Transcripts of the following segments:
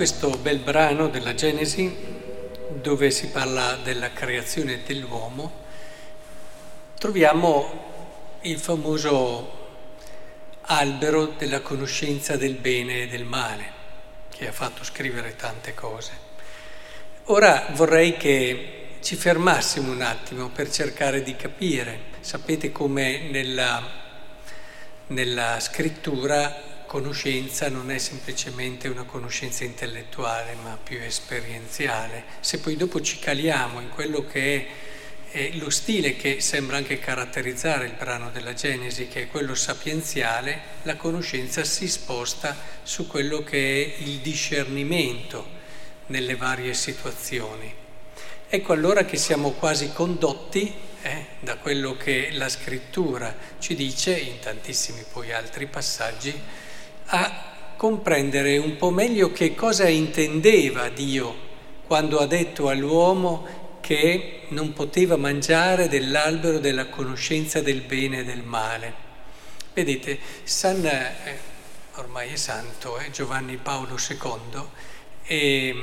Questo bel brano della Genesi, dove si parla della creazione dell'uomo, troviamo il famoso albero della conoscenza del bene e del male, che ha fatto scrivere tante cose. Ora vorrei che ci fermassimo un attimo per cercare di capire. Sapete come nella, nella scrittura conoscenza non è semplicemente una conoscenza intellettuale, ma più esperienziale. Se poi dopo ci caliamo in quello che è, è lo stile che sembra anche caratterizzare il brano della Genesi, che è quello sapienziale, la conoscenza si sposta su quello che è il discernimento nelle varie situazioni. Ecco allora che siamo quasi condotti eh, da quello che la scrittura ci dice in tantissimi poi altri passaggi a comprendere un po' meglio che cosa intendeva Dio quando ha detto all'uomo che non poteva mangiare dell'albero della conoscenza del bene e del male. Vedete, San, eh, ormai è santo, eh, Giovanni Paolo II, e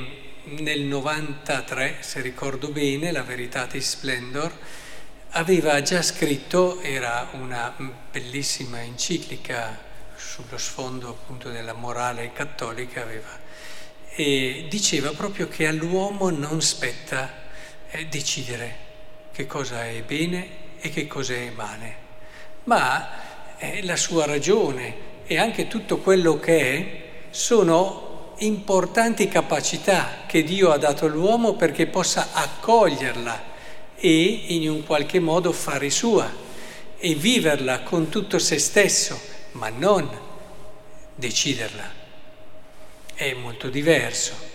nel 93, se ricordo bene, la Veritatis Splendor, aveva già scritto, era una bellissima enciclica sullo sfondo appunto della morale cattolica aveva, e diceva proprio che all'uomo non spetta eh, decidere che cosa è bene e che cosa è male, ma eh, la sua ragione e anche tutto quello che è sono importanti capacità che Dio ha dato all'uomo perché possa accoglierla e in un qualche modo fare sua e viverla con tutto se stesso ma non deciderla. È molto diverso.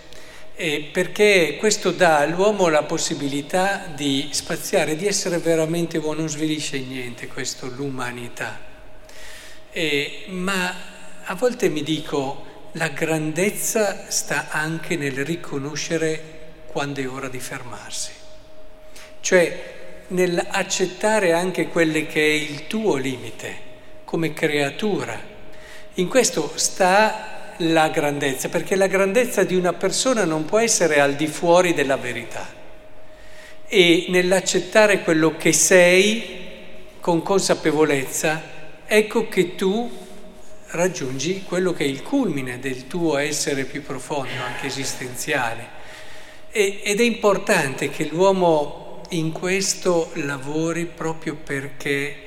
E perché questo dà all'uomo la possibilità di spaziare, di essere veramente buono, non svilisce niente questo, l'umanità. E, ma a volte mi dico, la grandezza sta anche nel riconoscere quando è ora di fermarsi, cioè nell'accettare anche quello che è il tuo limite come creatura. In questo sta la grandezza, perché la grandezza di una persona non può essere al di fuori della verità. E nell'accettare quello che sei con consapevolezza, ecco che tu raggiungi quello che è il culmine del tuo essere più profondo, anche esistenziale. E, ed è importante che l'uomo in questo lavori proprio perché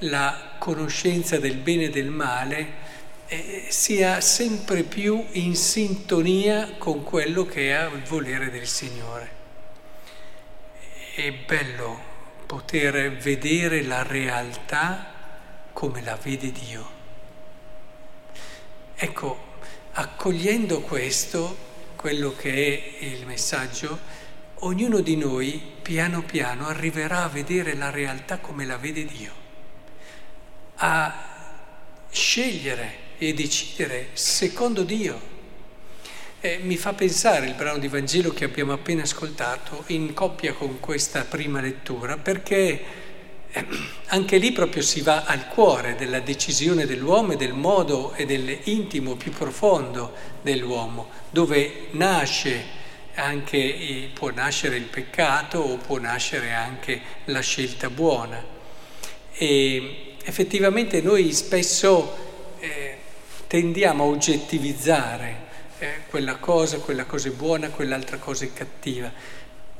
la conoscenza del bene e del male eh, sia sempre più in sintonia con quello che è il volere del Signore. È bello poter vedere la realtà come la vede Dio. Ecco, accogliendo questo, quello che è il messaggio, ognuno di noi piano piano arriverà a vedere la realtà come la vede Dio a scegliere e decidere secondo Dio. Eh, mi fa pensare il brano di Vangelo che abbiamo appena ascoltato in coppia con questa prima lettura, perché eh, anche lì proprio si va al cuore della decisione dell'uomo e del modo e dell'intimo più profondo dell'uomo, dove nasce anche, può nascere il peccato o può nascere anche la scelta buona. E, effettivamente noi spesso eh, tendiamo a oggettivizzare eh, quella cosa, quella cosa è buona, quell'altra cosa è cattiva.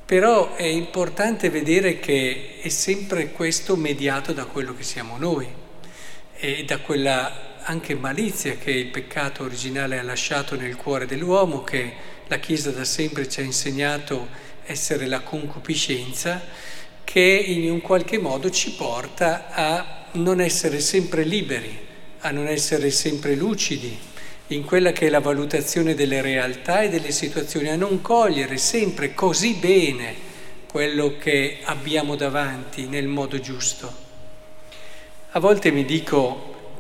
Però è importante vedere che è sempre questo mediato da quello che siamo noi e da quella anche malizia che il peccato originale ha lasciato nel cuore dell'uomo, che la Chiesa da sempre ci ha insegnato essere la concupiscenza, che in un qualche modo ci porta a non essere sempre liberi, a non essere sempre lucidi in quella che è la valutazione delle realtà e delle situazioni, a non cogliere sempre così bene quello che abbiamo davanti nel modo giusto. A volte mi dico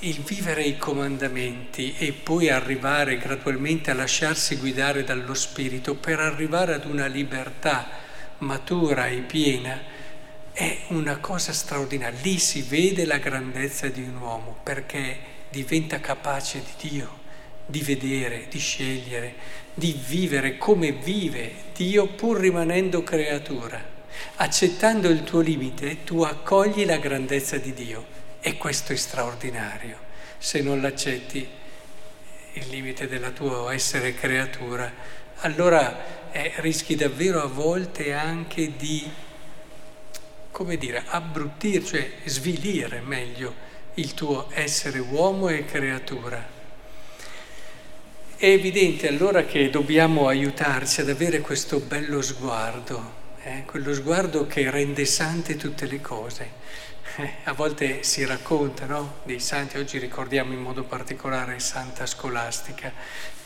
il vivere i comandamenti e poi arrivare gradualmente a lasciarsi guidare dallo Spirito per arrivare ad una libertà matura e piena è una cosa straordinaria. Lì si vede la grandezza di un uomo perché diventa capace di Dio, di vedere, di scegliere, di vivere come vive Dio pur rimanendo creatura. Accettando il tuo limite, tu accogli la grandezza di Dio e questo è straordinario. Se non l'accetti, il limite del tuo essere creatura, allora eh, rischi davvero a volte anche di, come dire, abbrutire, cioè svilire meglio il tuo essere uomo e creatura. È evidente allora che dobbiamo aiutarci ad avere questo bello sguardo, eh? quello sguardo che rende sante tutte le cose. Eh, a volte si racconta no? dei santi, oggi ricordiamo in modo particolare Santa Scolastica.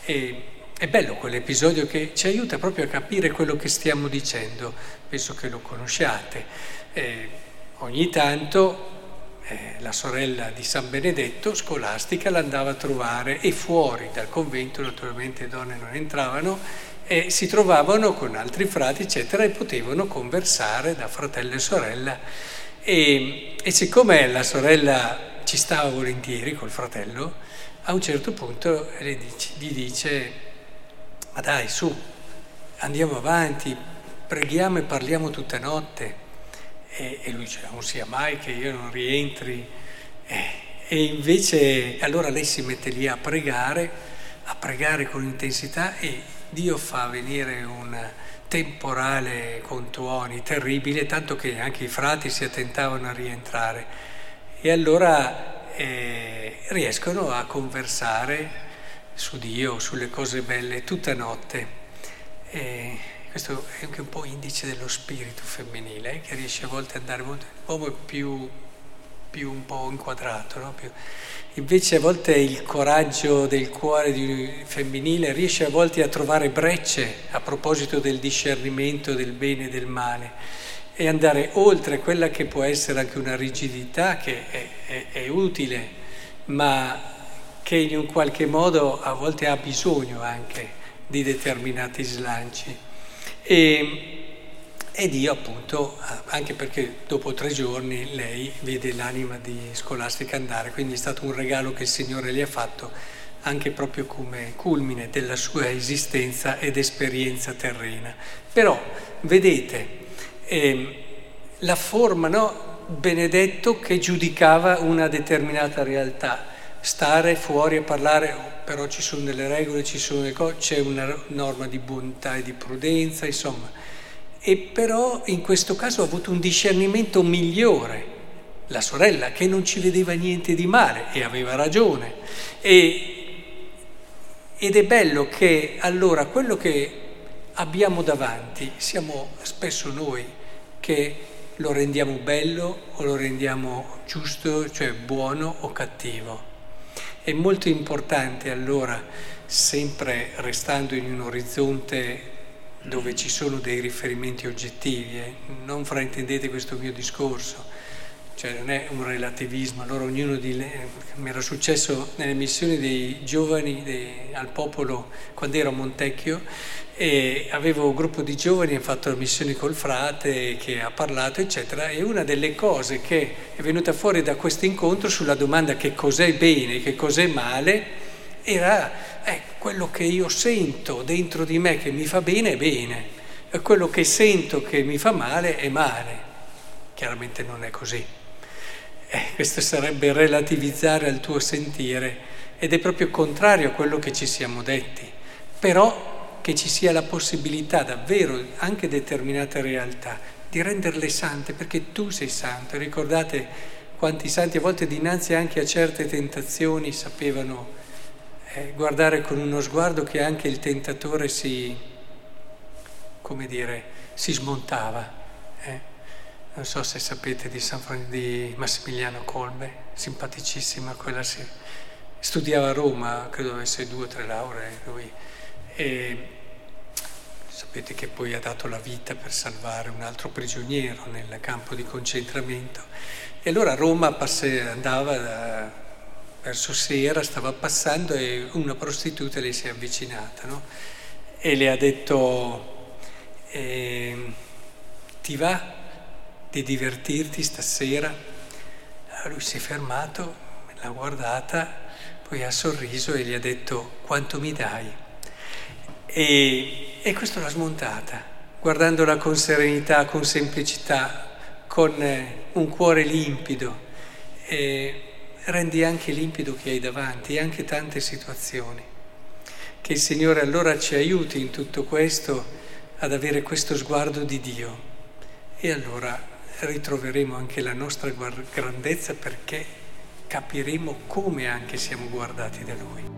E è bello quell'episodio che ci aiuta proprio a capire quello che stiamo dicendo, penso che lo conosciate. Eh, ogni tanto eh, la sorella di San Benedetto, scolastica, l'andava a trovare e fuori dal convento, naturalmente le donne non entravano, e si trovavano con altri frati, eccetera, e potevano conversare da fratello e sorella. E, e siccome la sorella ci stava volentieri col fratello, a un certo punto dice, gli dice, ma dai, su, andiamo avanti, preghiamo e parliamo tutta notte. E, e lui dice, non sia mai che io non rientri. E, e invece allora lei si mette lì a pregare, a pregare con intensità e Dio fa venire un temporale con tuoni terribile, tanto che anche i frati si attentavano a rientrare. E allora eh, riescono a conversare su Dio, sulle cose belle, tutta notte. E, questo è anche un po' indice dello spirito femminile, eh, che riesce a volte ad andare molto... L'uomo è più, più un po' inquadrato, no? più... invece a volte il coraggio del cuore di, femminile riesce a volte a trovare brecce a proposito del discernimento del bene e del male e andare oltre quella che può essere anche una rigidità che è, è, è utile, ma che in un qualche modo a volte ha bisogno anche di determinati slanci. E, e Dio appunto, anche perché dopo tre giorni lei vede l'anima di Scolastica andare, quindi è stato un regalo che il Signore gli ha fatto anche proprio come culmine della sua esistenza ed esperienza terrena. Però, vedete, eh, la forma, no? Benedetto che giudicava una determinata realtà, stare fuori a parlare però ci sono delle regole, sono cose, c'è una norma di bontà e di prudenza, insomma. E però in questo caso ha avuto un discernimento migliore, la sorella che non ci vedeva niente di male e aveva ragione. E, ed è bello che allora quello che abbiamo davanti siamo spesso noi che lo rendiamo bello o lo rendiamo giusto, cioè buono o cattivo. È molto importante allora, sempre restando in un orizzonte dove ci sono dei riferimenti oggettivi, eh, non fraintendete questo mio discorso, cioè non è un relativismo, allora ognuno di lei, mi era successo nelle missioni dei giovani dei, al popolo quando ero a Montecchio e avevo un gruppo di giovani, ho fatto missioni col frate che ha parlato, eccetera, e una delle cose che è venuta fuori da questo incontro sulla domanda che cos'è bene, che cos'è male, era eh, quello che io sento dentro di me che mi fa bene è bene, e quello che sento che mi fa male è male. Chiaramente non è così. Eh, questo sarebbe relativizzare al tuo sentire ed è proprio contrario a quello che ci siamo detti. Però che ci sia la possibilità davvero, anche determinate realtà, di renderle sante, perché tu sei santo. Ricordate quanti santi a volte dinanzi anche a certe tentazioni sapevano eh, guardare con uno sguardo che anche il tentatore si, come dire, si smontava. Eh? Non so se sapete di, San, di Massimiliano Colbe, simpaticissima quella, si, studiava a Roma, credo avesse due o tre lauree lui. E, Sapete che poi ha dato la vita per salvare un altro prigioniero nel campo di concentramento. E allora a Roma passe, andava da, verso sera, stava passando e una prostituta le si è avvicinata no? e le ha detto eh, ti va di divertirti stasera? Allora lui si è fermato, l'ha guardata, poi ha sorriso e gli ha detto quanto mi dai. E, e questo l'ha smontata, guardandola con serenità, con semplicità, con eh, un cuore limpido. E rendi anche limpido chi hai davanti e anche tante situazioni. Che il Signore allora ci aiuti in tutto questo ad avere questo sguardo di Dio e allora ritroveremo anche la nostra grandezza perché capiremo come anche siamo guardati da Lui.